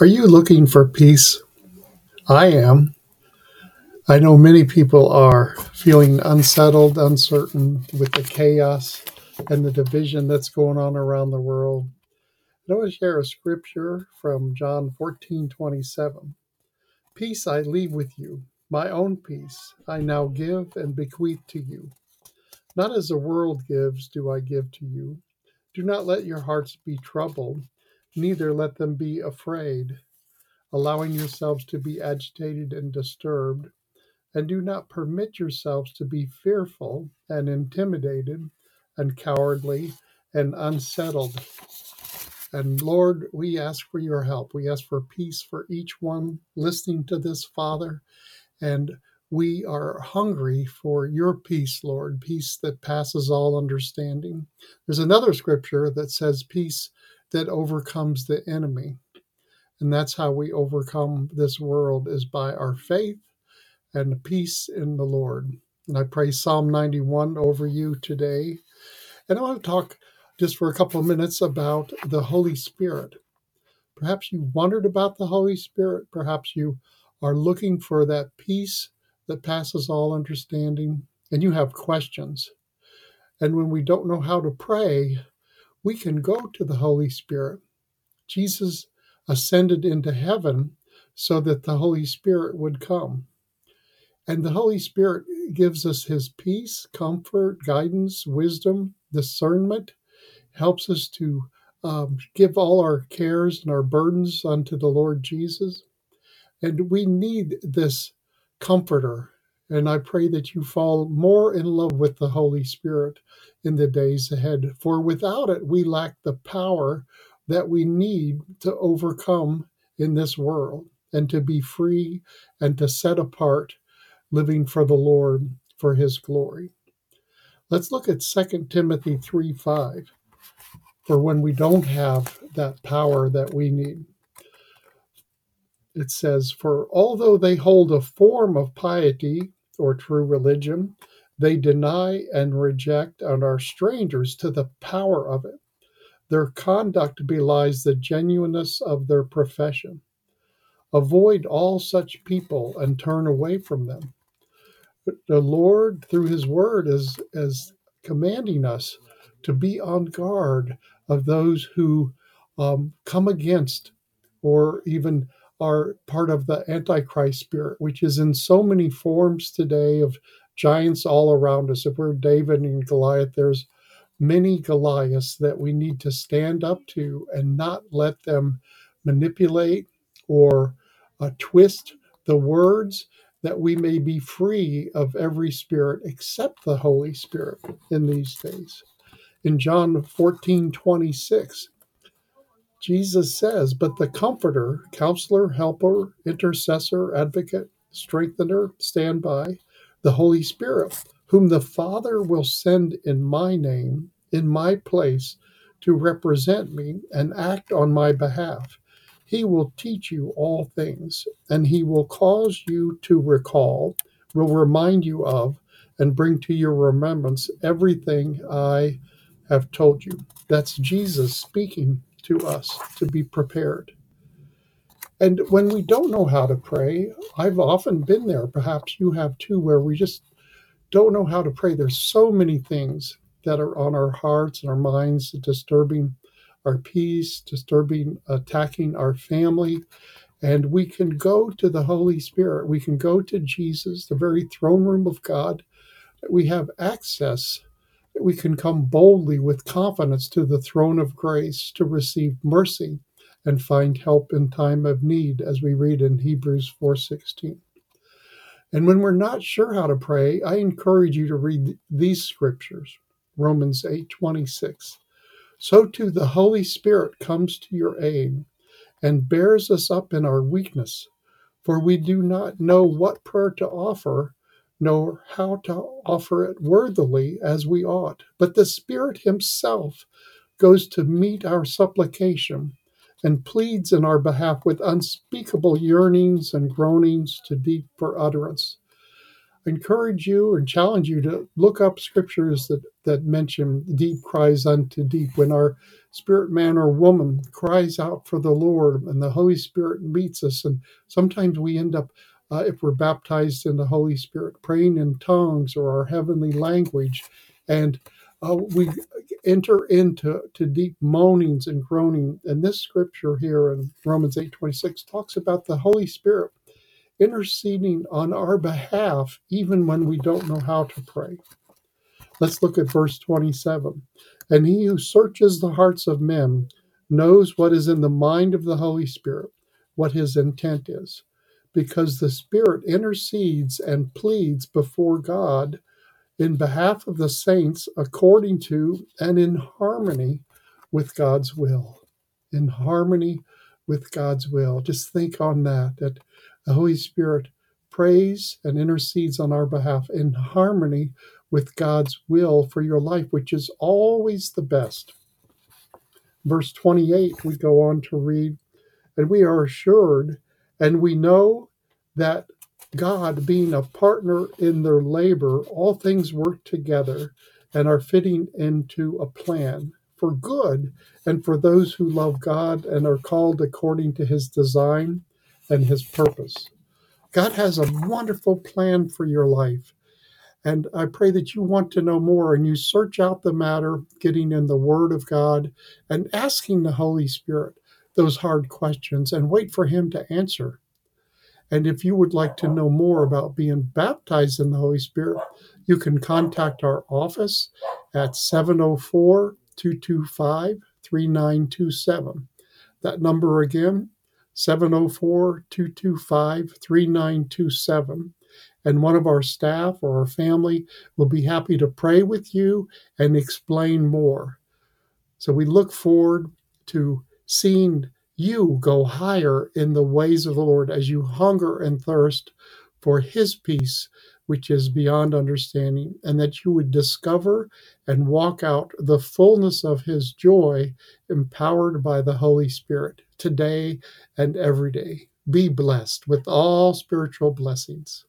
Are you looking for peace? I am. I know many people are feeling unsettled, uncertain with the chaos and the division that's going on around the world. I want to share a scripture from John 14 27. Peace I leave with you, my own peace I now give and bequeath to you. Not as the world gives, do I give to you. Do not let your hearts be troubled, neither let them be afraid allowing yourselves to be agitated and disturbed, and do not permit yourselves to be fearful and intimidated and cowardly and unsettled. And Lord, we ask for your help. We ask for peace for each one listening to this, Father. And we are hungry for your peace, Lord, peace that passes all understanding. There's another scripture that says, Peace that overcomes the enemy. And that's how we overcome this world is by our faith and peace in the Lord. And I pray Psalm 91 over you today. And I want to talk just for a couple of minutes about the Holy Spirit. Perhaps you wondered about the Holy Spirit. Perhaps you are looking for that peace that passes all understanding, and you have questions. And when we don't know how to pray, we can go to the Holy Spirit. Jesus ascended into heaven so that the Holy Spirit would come. And the Holy Spirit gives us his peace, comfort, guidance, wisdom, discernment, helps us to um, give all our cares and our burdens unto the Lord Jesus. And we need this comforter. And I pray that you fall more in love with the Holy Spirit in the days ahead. For without it, we lack the power that we need to overcome in this world and to be free and to set apart living for the Lord for his glory. Let's look at 2 Timothy 3 5 for when we don't have that power that we need. It says, For although they hold a form of piety or true religion, they deny and reject and are strangers to the power of it their conduct belies the genuineness of their profession. Avoid all such people and turn away from them. The Lord, through His Word, is, is commanding us to be on guard of those who um, come against or even are part of the Antichrist spirit, which is in so many forms today of giants all around us. If we're David and Goliath, there's many Goliaths that we need to stand up to and not let them manipulate or uh, twist the words that we may be free of every spirit except the Holy Spirit in these days. In John 14 26, Jesus says, But the Comforter, Counselor, Helper, Intercessor, Advocate, Strengthener, stand by, the Holy Spirit whom the Father will send in my name, in my place, to represent me and act on my behalf. He will teach you all things, and he will cause you to recall, will remind you of, and bring to your remembrance everything I have told you. That's Jesus speaking to us to be prepared. And when we don't know how to pray, I've often been there, perhaps you have too, where we just don't know how to pray. There's so many things that are on our hearts and our minds, disturbing our peace, disturbing, attacking our family. And we can go to the Holy Spirit. We can go to Jesus, the very throne room of God. We have access. We can come boldly with confidence to the throne of grace to receive mercy and find help in time of need, as we read in Hebrews 4:16. And when we're not sure how to pray, I encourage you to read these scriptures. Romans 8:26. So too the Holy Spirit comes to your aid and bears us up in our weakness, for we do not know what prayer to offer, nor how to offer it worthily as we ought. But the Spirit himself goes to meet our supplication and pleads in our behalf with unspeakable yearnings and groanings too deep for utterance. I encourage you and challenge you to look up scriptures that, that mention deep cries unto deep when our spirit man or woman cries out for the Lord and the Holy Spirit meets us. And sometimes we end up, uh, if we're baptized in the Holy Spirit, praying in tongues or our heavenly language. And uh, we enter into to deep moanings and groaning. And this scripture here in Romans 8:26 talks about the Holy Spirit interceding on our behalf even when we don't know how to pray. Let's look at verse 27. And he who searches the hearts of men knows what is in the mind of the Holy Spirit, what his intent is, because the Spirit intercedes and pleads before God in behalf of the saints according to and in harmony with God's will. In harmony with God's will. Just think on that, that the Holy Spirit prays and intercedes on our behalf in harmony with God's will for your life, which is always the best. Verse 28, we go on to read, and we are assured and we know that God, being a partner in their labor, all things work together and are fitting into a plan for good and for those who love God and are called according to his design and his purpose. God has a wonderful plan for your life. And I pray that you want to know more and you search out the matter, getting in the Word of God and asking the Holy Spirit those hard questions and wait for Him to answer. And if you would like to know more about being baptized in the Holy Spirit, you can contact our office at 704 225 3927. That number again, 704 225 3927 and one of our staff or our family will be happy to pray with you and explain more. So we look forward to seeing you go higher in the ways of the Lord as you hunger and thirst for His peace, which is beyond understanding, and that you would discover and walk out the fullness of His joy, empowered by the Holy Spirit, today and every day. Be blessed with all spiritual blessings.